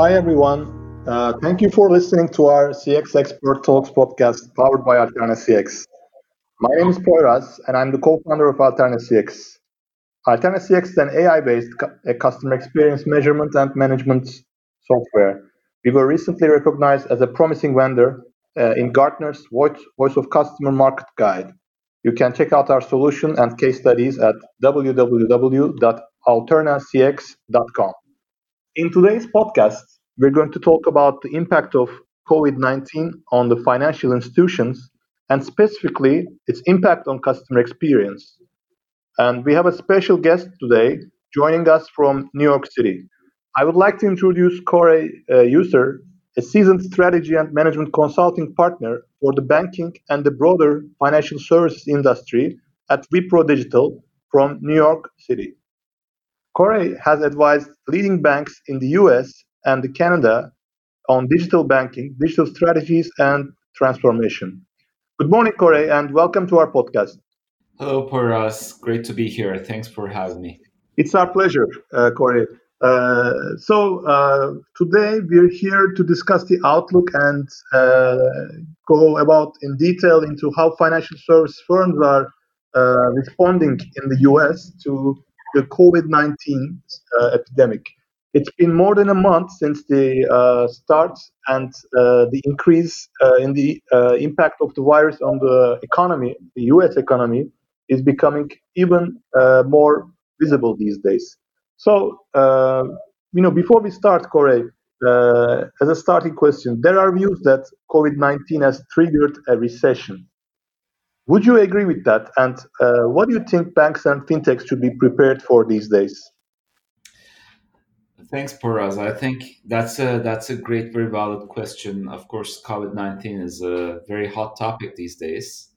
Hi, everyone. Uh, thank you for listening to our CX Expert Talks podcast powered by Alterna CX. My name is Poyraz, and I'm the co-founder of Alterna CX. Alterna CX is an AI-based cu- customer experience measurement and management software. We were recently recognized as a promising vendor uh, in Gartner's Voice, Voice of Customer Market Guide. You can check out our solution and case studies at www.alternacx.com. In today's podcast, we're going to talk about the impact of COVID 19 on the financial institutions and specifically its impact on customer experience. And we have a special guest today joining us from New York City. I would like to introduce Corey uh, User, a seasoned strategy and management consulting partner for the banking and the broader financial services industry at Wipro Digital from New York City. Corey has advised leading banks in the US and Canada on digital banking, digital strategies, and transformation. Good morning, Corey, and welcome to our podcast. Hello, Poyraz. Great to be here. Thanks for having me. It's our pleasure, uh, Corey. Uh, so uh, today we're here to discuss the outlook and uh, go about in detail into how financial service firms are uh, responding in the U.S. to the COVID-19 uh, epidemic. It's been more than a month since the uh, start and the increase in the impact of the virus on the economy, the U.S. economy, is becoming even more visible these days. So, uh, you know, before we start, Corey, uh, as a starting question, there are views that COVID 19 has triggered a recession. Would you agree with that? And uh, what do you think banks and fintechs should be prepared for these days? Thanks, Poyraz. I think that's a that's a great, very valid question. Of course, COVID nineteen is a very hot topic these days,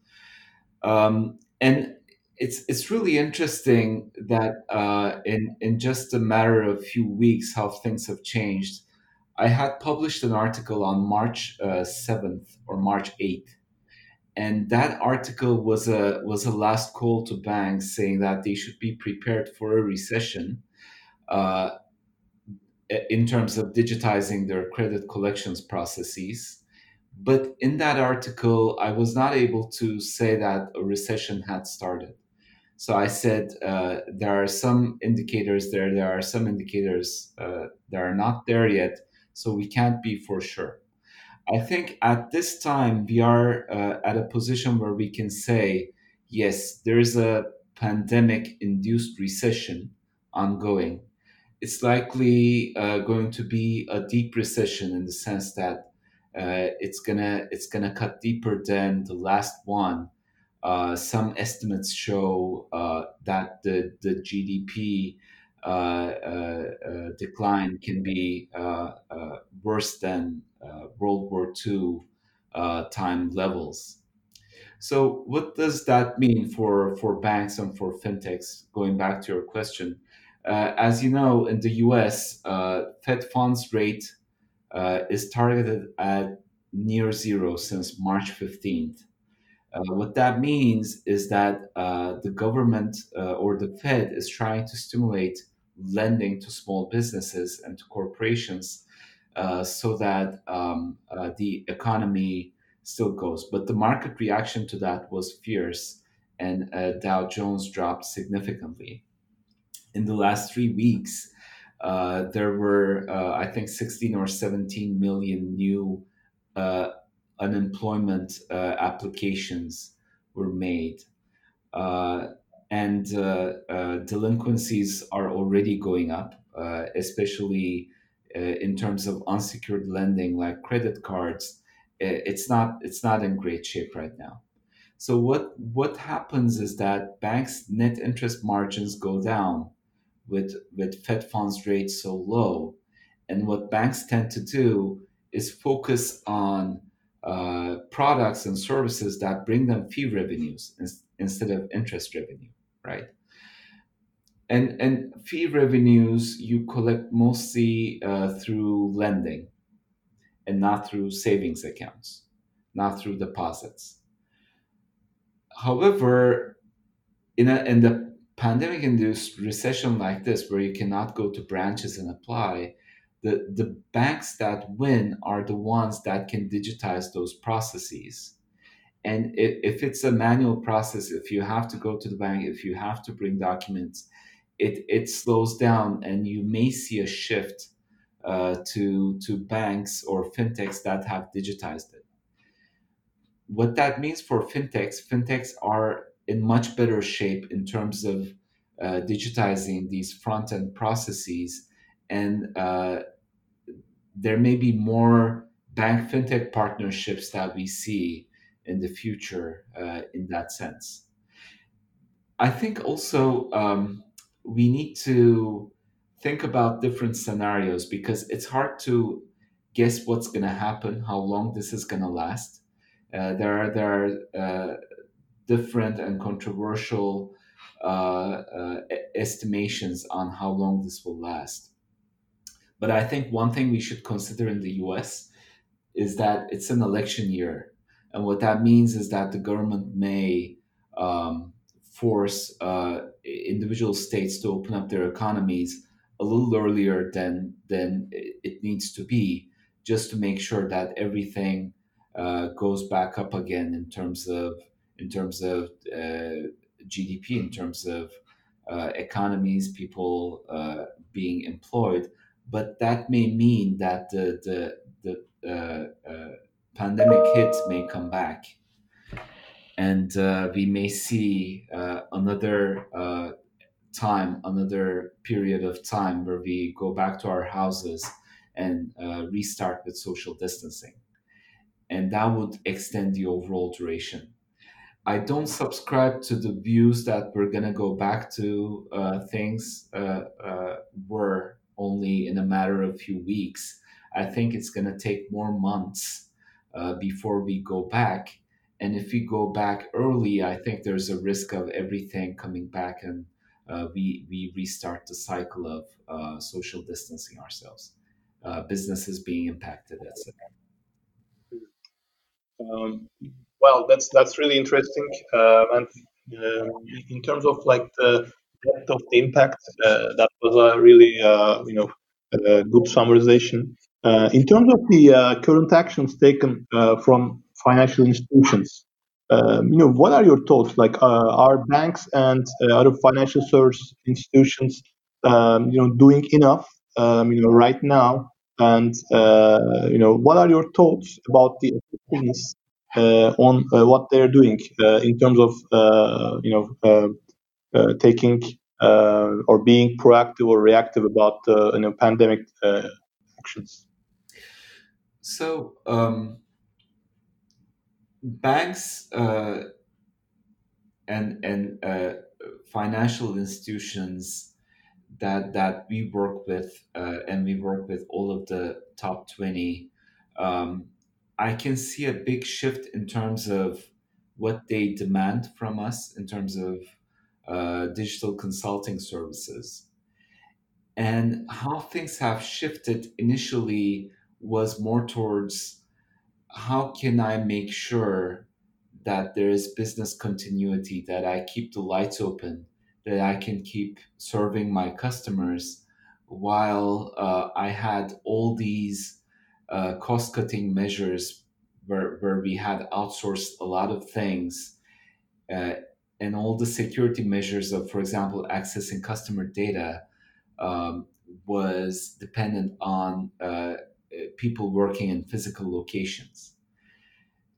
um, and it's it's really interesting that uh, in in just a matter of a few weeks how things have changed. I had published an article on March uh, seventh uh, or March eighth, and that article was a was a last call to banks saying that they should be prepared for a recession. Uh, in terms of digitizing their credit collections processes. But in that article, I was not able to say that a recession had started. So I said uh, there are some indicators there. There are some indicators uh, that are not there yet. So we can't be for sure. I think at this time we are uh, at a position where we can say, yes, there is a pandemic-induced recession ongoing. It's likely uh, going to be a deep recession in the sense that uh, it's gonna it's gonna cut deeper than the last one uh, some estimates show uh, that the, the GDP Uh, uh, decline can be uh, worse than World War II time levels. So, what does that mean for, for banks and for fintechs? Going back to your question, as you know, in the US, Fed funds rate is targeted at near zero since March 15th. Uh, what that means is that uh, the government uh, or the Fed is trying to stimulate lending to small businesses and to corporations uh, so that um, uh, the economy still goes. But the market reaction to that was fierce, and uh, Dow Jones dropped significantly. In the last three weeks, there were, I think, 16 or 17 million new unemployment uh, applications were made. Uh, and uh, uh, delinquencies are already going up, uh, especially in terms of unsecured lending like credit cards. It's not it's not in great shape right now. So what what happens is that banks' net interest margins go down with with Fed funds rates so low, and what banks tend to do is focus on uh, products and services that bring them fee revenues instead of interest revenue, right? And and fee revenues you collect mostly uh, through lending, and not through savings accounts, not through deposits. However, in a in the pandemic-induced recession like this, where you cannot go to branches and apply, the, the banks that win are the ones that can digitize those processes. And if, it's a manual process, if you have to go to the bank, if you have to bring documents, it, it slows down and you may see a shift uh, to, to banks or fintechs that have digitized it. What that means for fintechs, fintechs are in much better shape in terms of uh, digitizing these front end processes, and uh, there may be more bank fintech partnerships that we see in the future uh, in that sense. I think also um, we need to think about different scenarios because it's hard to guess what's going to happen, how long this is going to last. Uh, there are there are uh, different and controversial uh, uh, estimations on how long this will last. But I think one thing we should consider in the US is that it's an election year. And what that means is that the government may um, force uh, individual states to open up their economies a little earlier than, than it needs to be, just to make sure that everything uh, goes back up again in terms of in terms of uh, GDP, in terms of uh, economies, people uh, being employed. But that may mean that the the, the uh, pandemic hit may come back, and uh, we may see another time, another period of time where we go back to our houses and restart with social distancing, and that would extend the overall duration. I don't subscribe to the views that we're gonna go back to uh, things uh, uh, were only in a matter of a few weeks. I think it's gonna take more months uh, before we go back. And if we go back early, I think there's a risk of everything coming back and uh, we we restart the cycle of uh, social distancing ourselves, businesses being impacted, etc. Um, well, that's that's really interesting. Uh, and uh, in terms of like the depth of the impact, uh, that was a really uh, you know a good summarization. Uh, in terms of the uh, current actions taken from financial institutions, um, you know, what are your thoughts? Like, are banks and other financial service institutions, um, you know, doing enough, um, you know, right now? And you know, what are your thoughts about the effectiveness uh, on uh, what they're doing uh, in terms of you know taking or being proactive or reactive about you know pandemic actions. So um, banks uh, and and uh, financial institutions that that we work with, uh, and we work with all of the top twenty. Um, I can see a big shift in terms of what they demand from us in terms of uh, digital consulting services. And how things have shifted initially was more towards how can I make sure that there is business continuity, that I keep the lights open, that I can keep serving my customers while uh, I had all these uh, cost cutting measures where, where we had outsourced a lot of things uh, and all the security measures of, for example, accessing customer data um, was dependent on uh, people working in physical locations.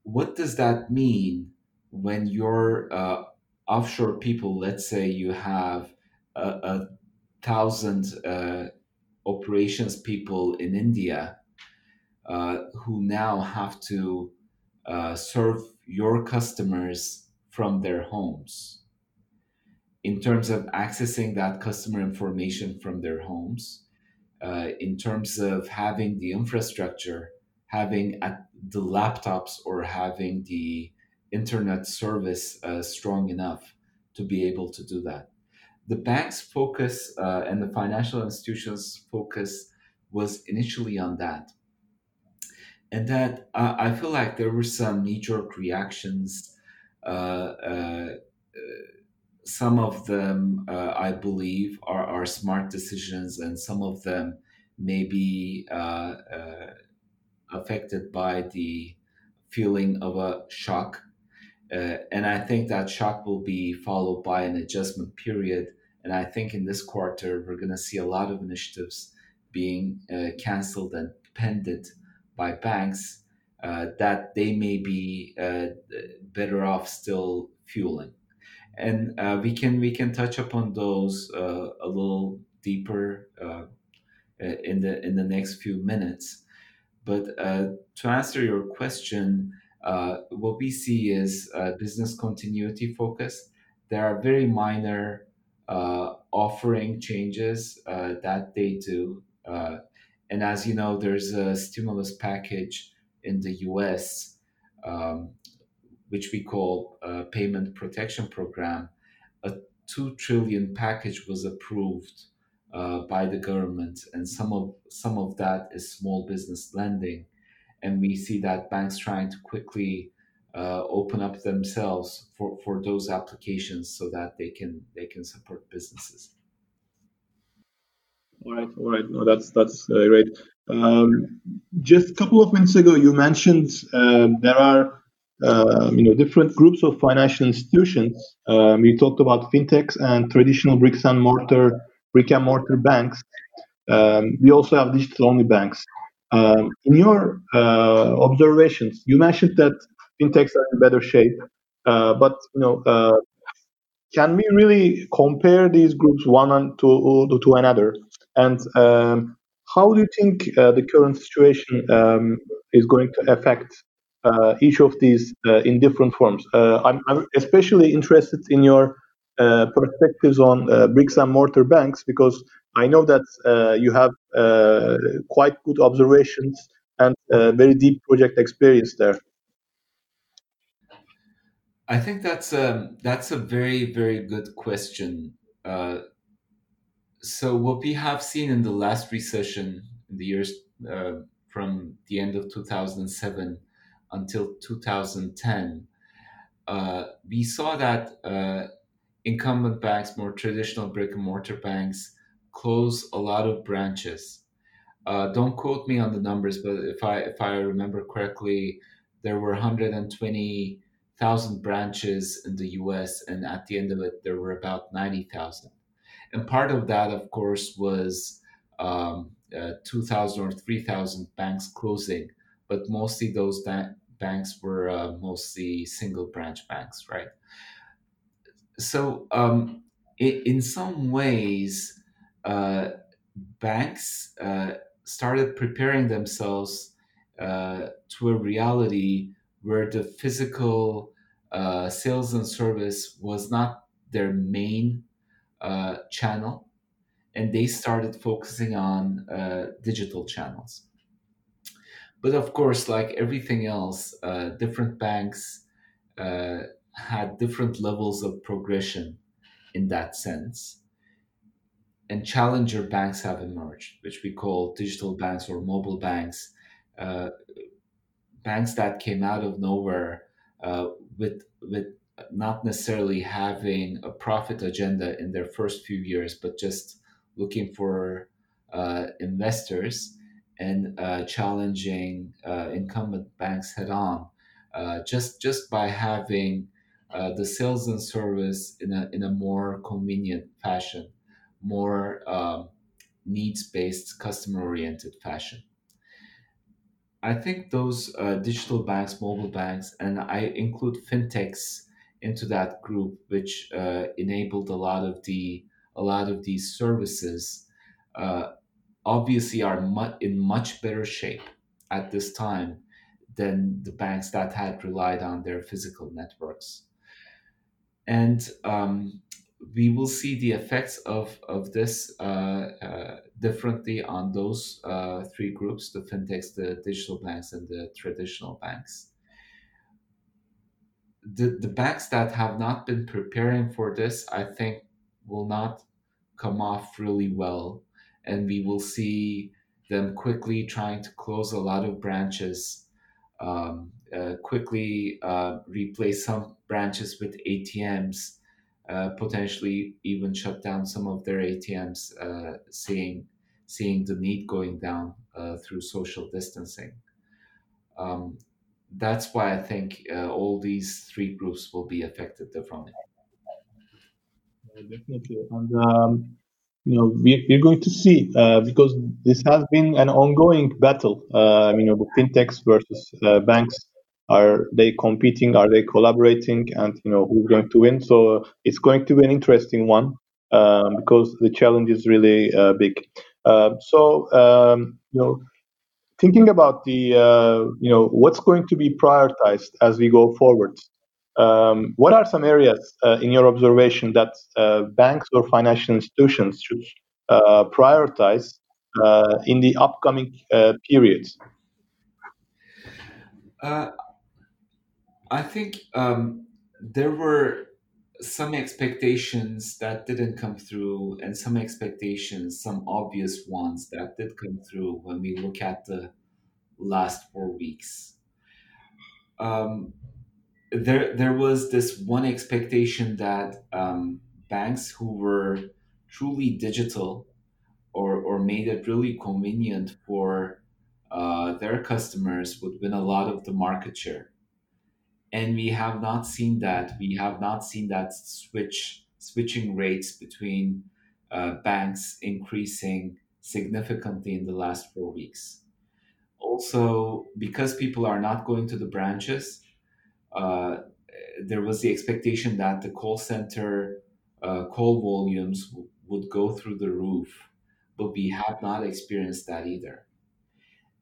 What does that mean when your uh, offshore people, let's say you have a, a thousand uh, operations people in India uh, who now have to uh, serve your customers from their homes in terms of accessing that customer information from their homes, uh, in terms of having the infrastructure, having the laptops or having the internet service uh, strong enough to be able to do that. The bank's focus uh, and the financial institutions' focus was initially on that and that uh, I feel like there were some knee jerk reactions. Some of them, uh, I believe, are, are smart decisions, and some of them may be uh, uh, affected by the feeling of a shock. Uh, and I think that shock will be followed by an adjustment period. And I think in this quarter, we're going to see a lot of initiatives being uh, canceled and pended by banks that they may be better off still fueling. And uh, we can we can touch upon those uh, a little deeper in the in the next few minutes. But uh, to answer your question, uh, what we see is uh, business continuity focus. There are very minor uh, offering changes uh, that they do. Uh, and as you know, there's a stimulus package in the US, um, which we call Payment Protection Program. A 2 trillion package was approved uh, by the government, and some of some of that is small business lending, and we see that banks trying to quickly uh, open up themselves for, for those applications so that they can they can support businesses. All right, all right. No, that's that's uh, great. Um, just a couple of minutes ago, you mentioned um, there are um, you know different groups of financial institutions. Um, talked about fintechs and traditional bricks and mortar brick and mortar banks. Um, we also have digital only banks. Um, in your uh, observations, you mentioned that fintechs are in better shape, uh, but you know, uh, can we really compare these groups one to to another? And um, how do you think uh, the current situation um, is going to affect each of these uh, in different forms? I'm, I'm especially interested in your uh, perspectives on uh, bricks and mortar banks because I know that uh, you have uh, quite good observations and uh, very deep project experience there. I think that's a that's a very very good question. so what we have seen in the last recession in the years from the end of 2007 until 2010, we saw that incumbent banks, more traditional brick and mortar banks, close a lot of branches. Uh, don't quote me on the numbers, but if I if I remember correctly, there were 120,000 branches in the U.S., and at the end of it, there were about 90,000. And part of that, of course, was um, uh, 2,000 or 3,000 banks closing, but mostly those ba- banks were uh, mostly single branch banks, right? so um, in, in some ways, uh, banks uh, started preparing themselves uh, to a reality where the physical uh, sales and service was not their main uh, channel, and they started focusing on digital channels. But of course, like everything else, different banks had different levels of progression in that sense. And challenger banks have emerged, which we call digital banks or mobile banks, uh, banks that came out of nowhere uh, with with not necessarily having a profit agenda in their first few years, but just looking for uh, investors and uh, challenging uh, incumbent banks head on, uh, just just by having the sales and service in a, in a more convenient fashion, more um, needs based, customer oriented fashion. I think those uh, digital banks, mobile banks, and I include fintechs into that group, which uh, enabled a lot of the a lot of these services. Uh, obviously, are in much better shape at this time than the banks that had relied on their physical networks and um, we will see the effects of of this uh, uh, differently on those uh, three groups: the fintechs, the digital banks, and the traditional banks. The the banks that have not been preparing for this, I think, will not come off really well, and we will see them quickly trying to close a lot of branches um, uh, quickly uh, replace some branches with ATMs, uh, potentially even shut down some of their ATMs, uh, seeing seeing the need going down uh, through social distancing. Um, that's why I think uh, all these three groups will be affected differently. Definitely. And um, you know, we, we're going to see uh, because this has been an ongoing battle. Uh, you know, the fintechs versus uh, banks. Are they competing? Are they collaborating? And you know, who's going to win? So it's going to be an interesting one um, because the challenge is really uh, big. Uh, so um, you know, thinking about the uh, you know what's going to be prioritized as we go forward um, what are some areas uh, in your observation that uh, banks or financial institutions should uh, prioritize uh, in the upcoming uh, periods Uh, I think um, there were some expectations that didn't come through, and some expectations, some obvious ones that did come through when we look at the last four weeks. Um, there, there was this one expectation that um, banks who were truly digital or, or made it really convenient for uh, their customers would win a lot of the market share and we have not seen that. We have not seen that switch switching rates between uh, banks increasing significantly in the last four weeks. Also, because people are not going to the branches, uh, there was the expectation that the call center uh, call volumes w- would go through the roof, but we have not experienced that either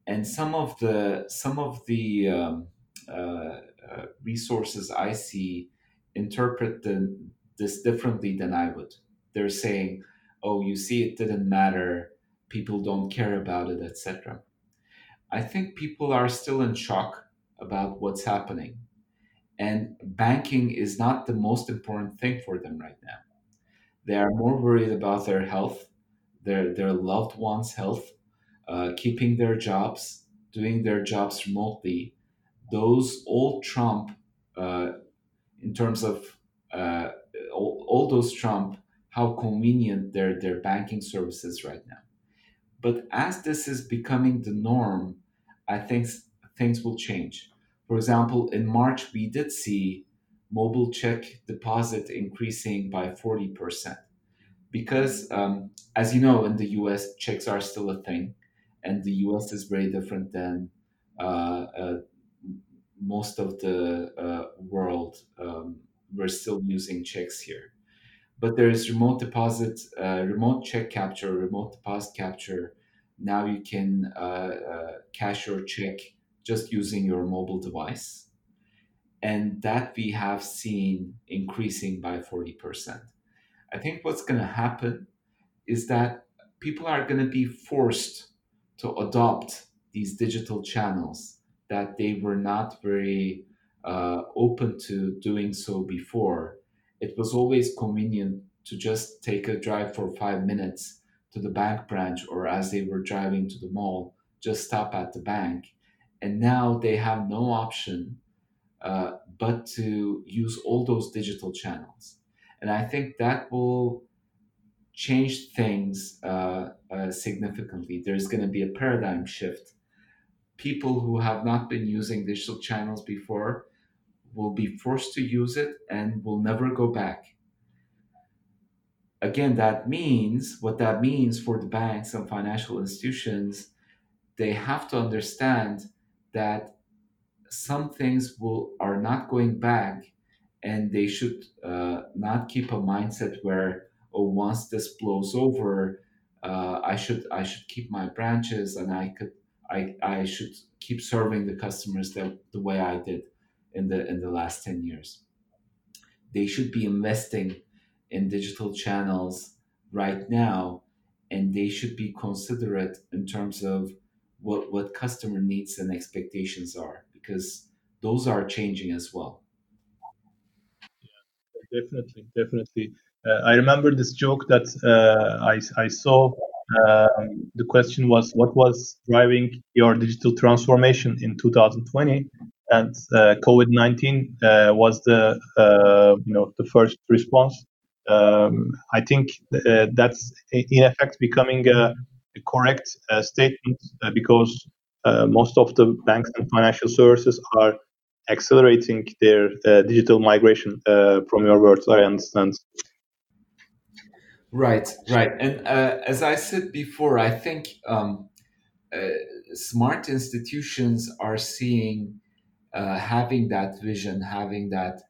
and some of the some of the um, uh, uh, resources I see interpret the, this differently than I would. They're saying, "Oh, you see, it didn't matter. People don't care about it, etc." I think people are still in shock about what's happening, and banking is not the most important thing for them right now. They are more worried about their health, their their loved ones' health, uh, keeping their jobs, doing their jobs remotely, those all trump uh, in terms of uh, all, all those trump how convenient their their banking services right now. But as this is becoming the norm, I think things will change. For example, in March we did see mobile check deposit increasing by 40% because um, as you know in the us checks are still a thing and the us is very different than uh, uh, most of the uh, world. Um, we're still using checks here. But there is remote deposit uh, remote check capture remote deposit capture. Now you can uh, uh, cash your check just using your mobile device and that we have seen increasing by 40% i think what's going to happen is that people are going to be forced to adopt these digital channels that they were not very uh, open to doing so before. It was always convenient to just take a drive for five minutes to the bank branch, or as they were driving to the mall, just stop at the bank. And now they have no option uh, but to use all those digital channels. And I think that will change things uh, uh, significantly. There's going to be a paradigm shift. People who have not been using digital channels before will be forced to use it and will never go back. Again, that means what that means for the banks and financial institutions, they have to understand that some things will are not going back and they should uh, not keep a mindset where oh once this blows over uh, i should i should keep my branches and i could i i should keep serving the customers the, the way i did in the in the last 10 years. They should be investing in digital channels right now and they should be considerate in terms of what what customer needs and expectations are because those are changing as well yeah, Definitely, definitely. Uh, I remember this joke that uh, I, I saw. Um, the question was, what was driving your digital transformation in 2020? And uh, COVID-19 uh, was the uh, you know the first response. Um, I think uh, that's in effect becoming a, a correct statement because most of the banks and financial services are accelerating their digital migration. from your words, I understand. Right, right. And uh, as I said before, I think um, uh, smart institutions are seeing uh, having that vision, having that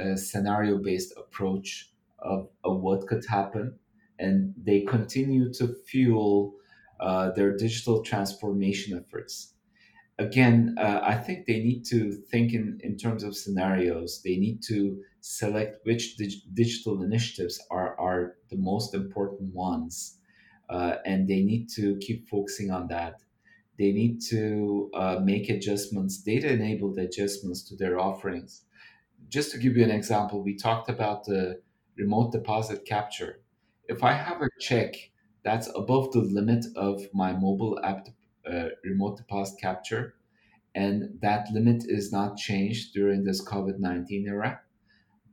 uh, scenario based approach of, of what could happen. And they continue to fuel uh, their digital transformation efforts again, uh, I think they need to think in, in terms of scenarios. They need to select which dig- digital initiatives are, are the most important ones. Uh, and they need to keep focusing on that. They need to uh, make adjustments, data enabled adjustments to their offerings. Just to give you an example, we talked about the remote deposit capture. If I have a check that's above the limit of my mobile app uh, remote deposit capture, and that limit is not changed during this COVID 19 era,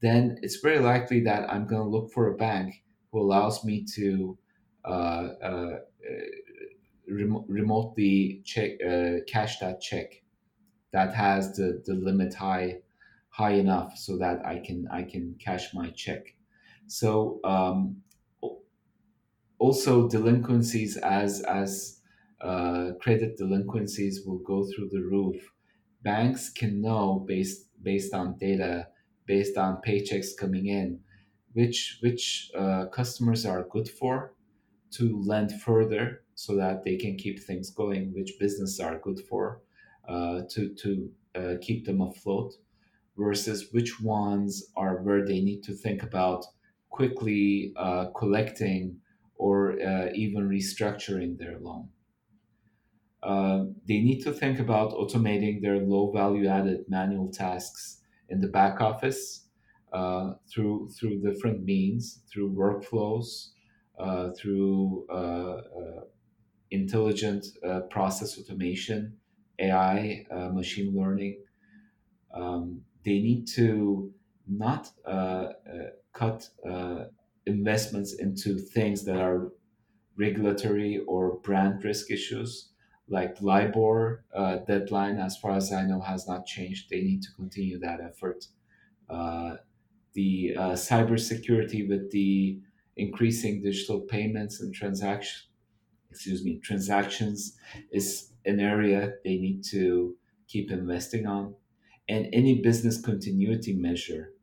then it's very likely that I'm going to look for a bank who allows me to uh, uh, rem- remotely check, uh, cash that check that has the, the limit high high enough so that I can I can cash my check. So um, also delinquencies as as uh, credit delinquencies will go through the roof. Banks can know based based on data, based on paychecks coming in, which which uh, customers are good for to lend further so that they can keep things going, which business are good for uh, to to uh, keep them afloat, versus which ones are where they need to think about quickly uh, collecting or uh, even restructuring their loan. Uh, they need to think about automating their low value added manual tasks in the back office uh, through through different means, through workflows, uh, through uh, uh, intelligent process automation, AI, machine learning. Um, they need to not cut investments into things that are regulatory or brand risk issues like LIBOR uh, deadline, as far as I know, has not changed. They need to continue that effort. Uh, the uh, cybersecurity with the increasing digital payments and transaction, excuse me, transactions is an area they need to keep investing on, and any business continuity measure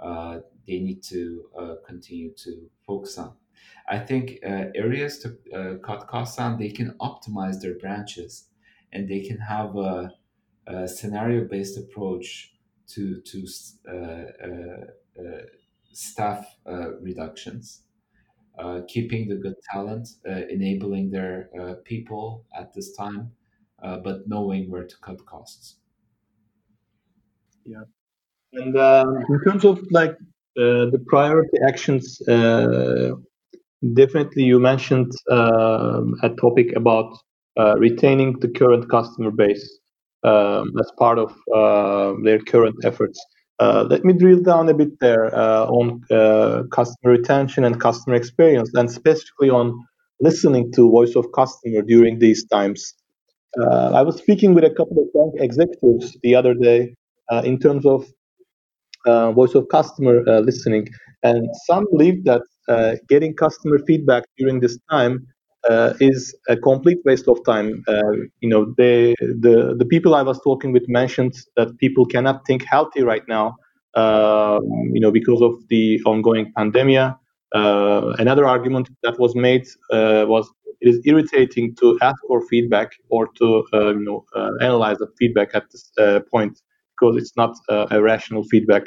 uh, they need to uh, continue to focus on. I think uh, areas to uh, cut costs on, they can optimize their branches and they can have a, a scenario based approach to, to uh, uh, uh staff uh, reductions. keeping the good talent, enabling their people at this time, but knowing where to cut costs. Yeah, and in terms of like the priority actions Definitely, you mentioned um, a topic about uh, retaining the current customer base um, as part of uh, their current efforts. Uh, let me drill down a bit there uh, on uh, customer retention and customer experience, and specifically on listening to voice of customer during these times. Uh, I was speaking with a couple of bank executives the other day in terms of voice of customer listening, and some believe that uh, getting customer feedback during this time uh, is a complete waste of time. Uh, you know, they, the the people I was talking with mentioned that people cannot think healthy right now. Um, you know, because of the ongoing pandemic. Uh, another argument that was made uh, was it is irritating to ask for feedback or to you know analyze the feedback at this point because it's not a rational feedback.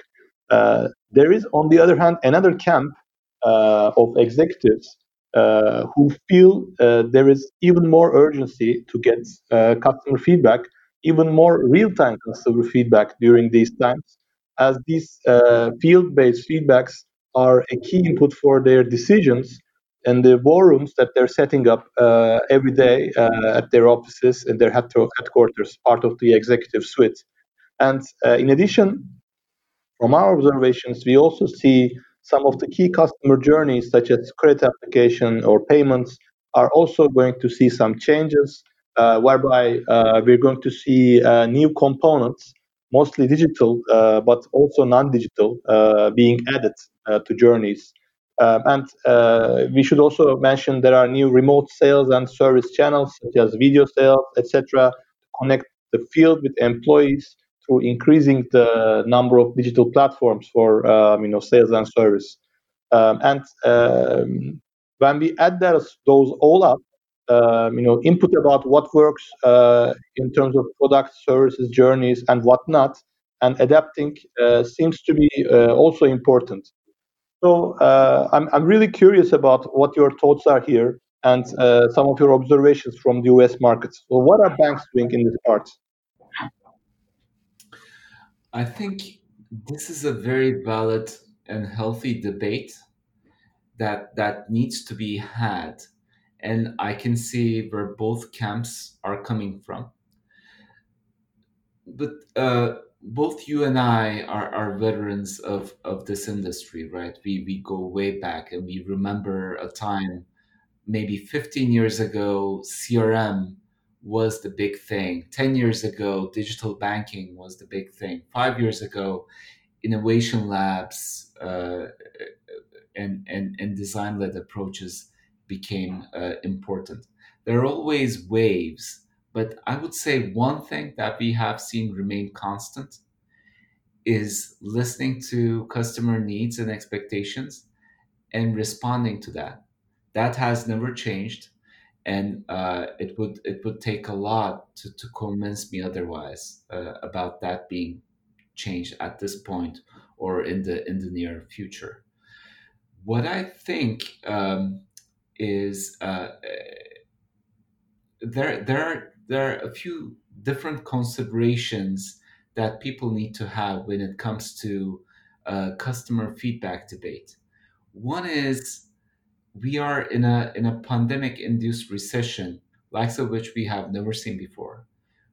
There is, on the other hand, another camp uh, of executives uh, who feel uh, there is even more urgency to get customer feedback, even more real-time customer feedback during these times, as these field-based feedbacks are a key input for their decisions and the war rooms that they're setting up uh, every day uh, at their offices and their headquarters, part of the executive suite. And uh, in addition, from our observations, we also see some of the key customer journeys, such as credit application or payments, are also going to see some changes, uh, whereby uh, we're going to see uh, new components, mostly digital, uh, but also non-digital, uh, being added to journeys. Um, and we should also mention there are new remote sales and service channels such as video sales, etc., to connect the field with employees through increasing the number of digital platforms for um, you know sales and service. Um, and um, when we add those, those all up, um, you know, input about what works uh, in terms of product, services, journeys, and whatnot, and adapting uh, seems to be uh, also important. So uh, I'm, I'm really curious about what your thoughts are here and uh, some of your observations from the US markets. So what are banks doing in this part? I think this is a very valid and healthy debate that that needs to be had. And i can see where both camps are coming from. But uh, both you and i are, are veterans of, of this industry right? We, we go way back and we remember a time maybe 15 years ago crm was the big thing 10 years ago digital banking was the big thing five years ago innovation labs uh, and, and, and design led approaches became uh, important. There are always waves, but I would say one thing that we have seen remain constant is listening to customer needs and expectations and responding to that. That has never changed, and uh, it would it would take a lot to, to convince me otherwise uh, about that being changed at this point or in the in the near future. What I think um, is uh, there there are there are a few different considerations that people need to have when it comes to uh, customer feedback debate. One is we are in a in a pandemic induced recession, likes of which we have never seen before,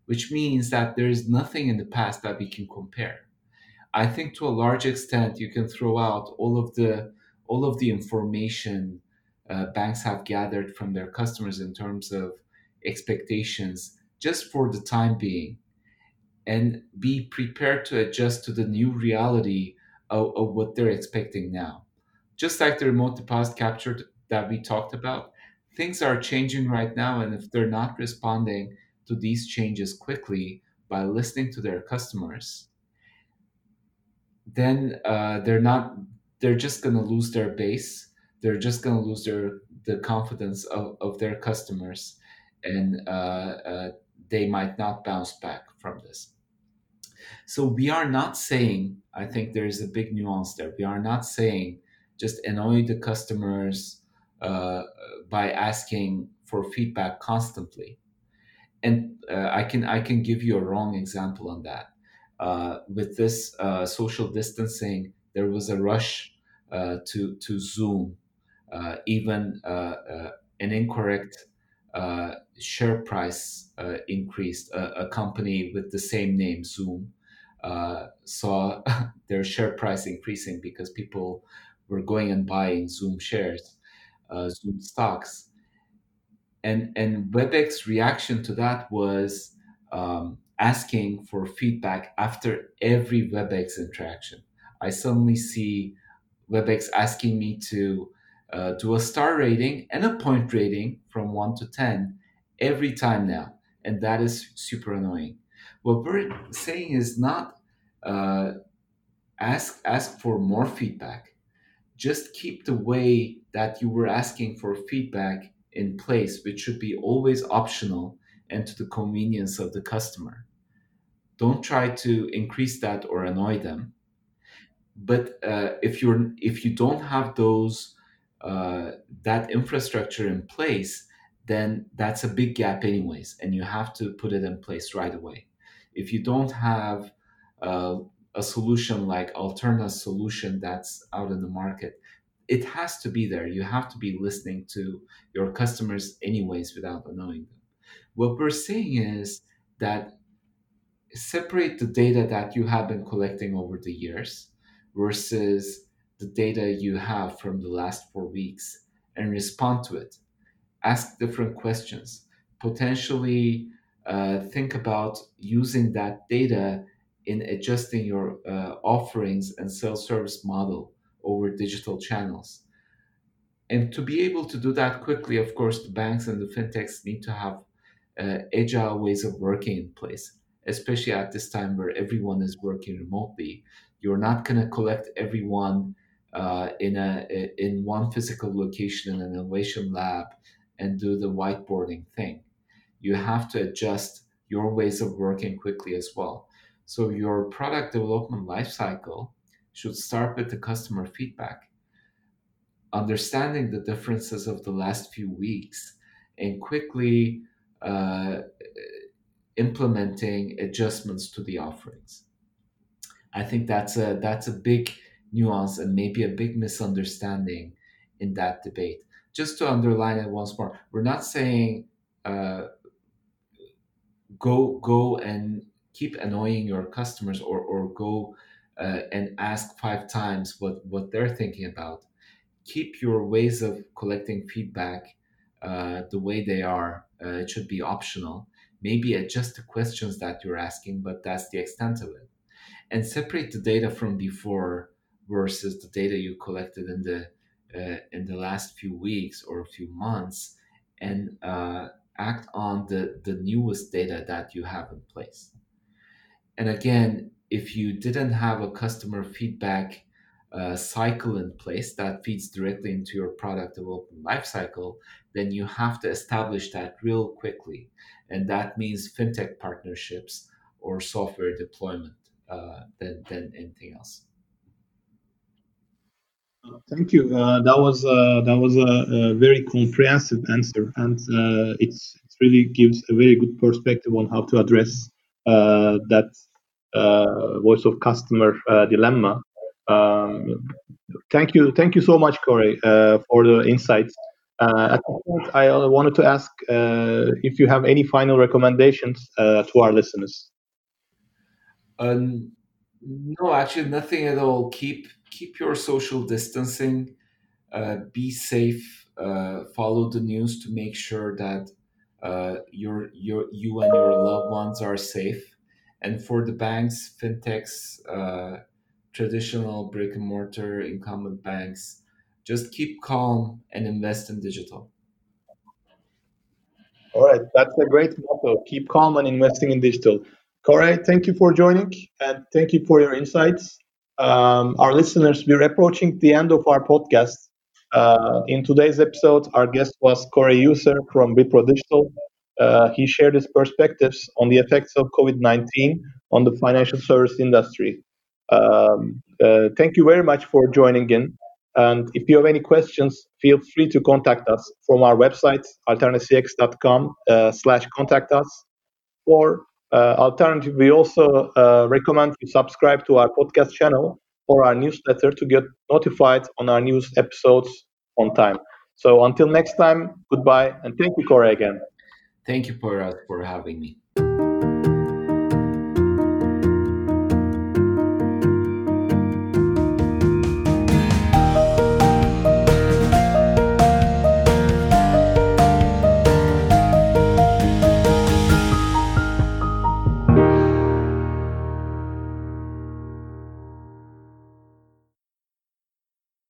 which means that there is nothing in the past that we can compare. I think to a large extent you can throw out all of the all of the information uh, banks have gathered from their customers in terms of expectations just for the time being and be prepared to adjust to the new reality of, of what they're expecting now. Just like the remote deposit capture that we talked about, things are changing right now. And if they're not responding to these changes quickly by listening to their customers, then uh, they're not they're just going to lose their base they're just going to lose their the confidence of, of their customers and uh, uh, they might not bounce back from this so we are not saying i think there is a big nuance there we are not saying just annoy the customers uh, by asking for feedback constantly and uh, i can i can give you a wrong example on that uh, with this uh, social distancing there was a rush uh, to to Zoom, uh, even an incorrect share price increased. A, a, company with the same name, Zoom, saw their share price increasing because people were going and buying Zoom shares, Zoom stocks, and and WebEx reaction to that was um, asking for feedback after every WebEx interaction. I suddenly see WebEx asking me to uh, do a star rating and a point rating from 1 to 10 every time now. And that is super annoying. What we're saying is not uh, ask, ask for more feedback. Just keep the way that you were asking for feedback in place, which should be always optional and to the convenience of the customer. Don't try to increase that or annoy them but uh, if you're if you don't have those uh, that infrastructure in place then that's a big gap anyways and you have to put it in place right away if you don't have uh, a solution like alterna solution that's out in the market. It has to be there. You have to be listening to your customers anyways without annoying them. What we're saying is that separate the data that you have been collecting over the years versus the data you have from the last four weeks and respond to it. ask different questions, potentially uh, think about using that data in adjusting your uh, offerings and self service model over digital channels. And to be able to do that quickly, of course, the banks and the fintechs need to have uh, agile ways of working in place, especially at this time where everyone is working remotely. You're not going to collect everyone uh, in a in one physical location in an innovation lab and do the whiteboarding thing. You have to adjust your ways of working quickly as well. So your product development lifecycle should start with the customer feedback understanding the differences of the last few weeks and quickly uh, implementing adjustments to the offerings. I think that's a that's a big nuance and maybe a big misunderstanding in that debate. Just to underline it once more, we're not saying uh, go go and keep annoying your customers or or go uh, and ask five times what what they're thinking about keep your ways of collecting feedback uh, the way they are. Uh, it should be optional. Maybe adjust the questions that you're asking, but that's the extent of it. And separate the data from before versus the data you collected in the uh, in the last few weeks or a few months, and uh, act on the the newest data that you have in place. And again, if you didn't have a customer feedback uh, cycle in place that feeds directly into your product development lifecycle, then you have to establish that real quickly. And that means fintech partnerships or software deployment uh, than, than anything else. Thank you. Uh, that was uh, that was a, a, very comprehensive answer, and uh, it really gives a very good perspective on how to address uh, that voice of customer dilemma. Um, thank you, thank you so much, Corey, uh, for the insights. Uh, at point, I wanted to ask uh, if you have any final recommendations uh, to our listeners. Um, no, actually, nothing at all. Keep keep your social distancing. Uh, be safe. Uh, follow the news to make sure that your your you and your loved ones are safe. And for the banks, fintechs traditional brick and mortar incumbent banks. Just keep calm and invest in digital. All right, that's a great motto. Keep calm and investing in digital. Corey, thank you for joining and thank you for your insights. Um, our listeners, we're approaching the end of our podcast. Uh, in today's episode, our guest was Corey User from Wipro Digital. Uh, he shared his perspectives on the effects of COVID 19 on the financial service industry. Um, uh, thank you very much for joining in. And if you have any questions, feel free to contact us from our website, alternacx.com uh, slash contact us. Or uh, alternatively, we also uh, recommend you subscribe to our podcast channel or our newsletter to get notified on our news episodes on time. So until next time, goodbye, and thank you, Corey, again. Thank you, Poyraz, uh, for having me.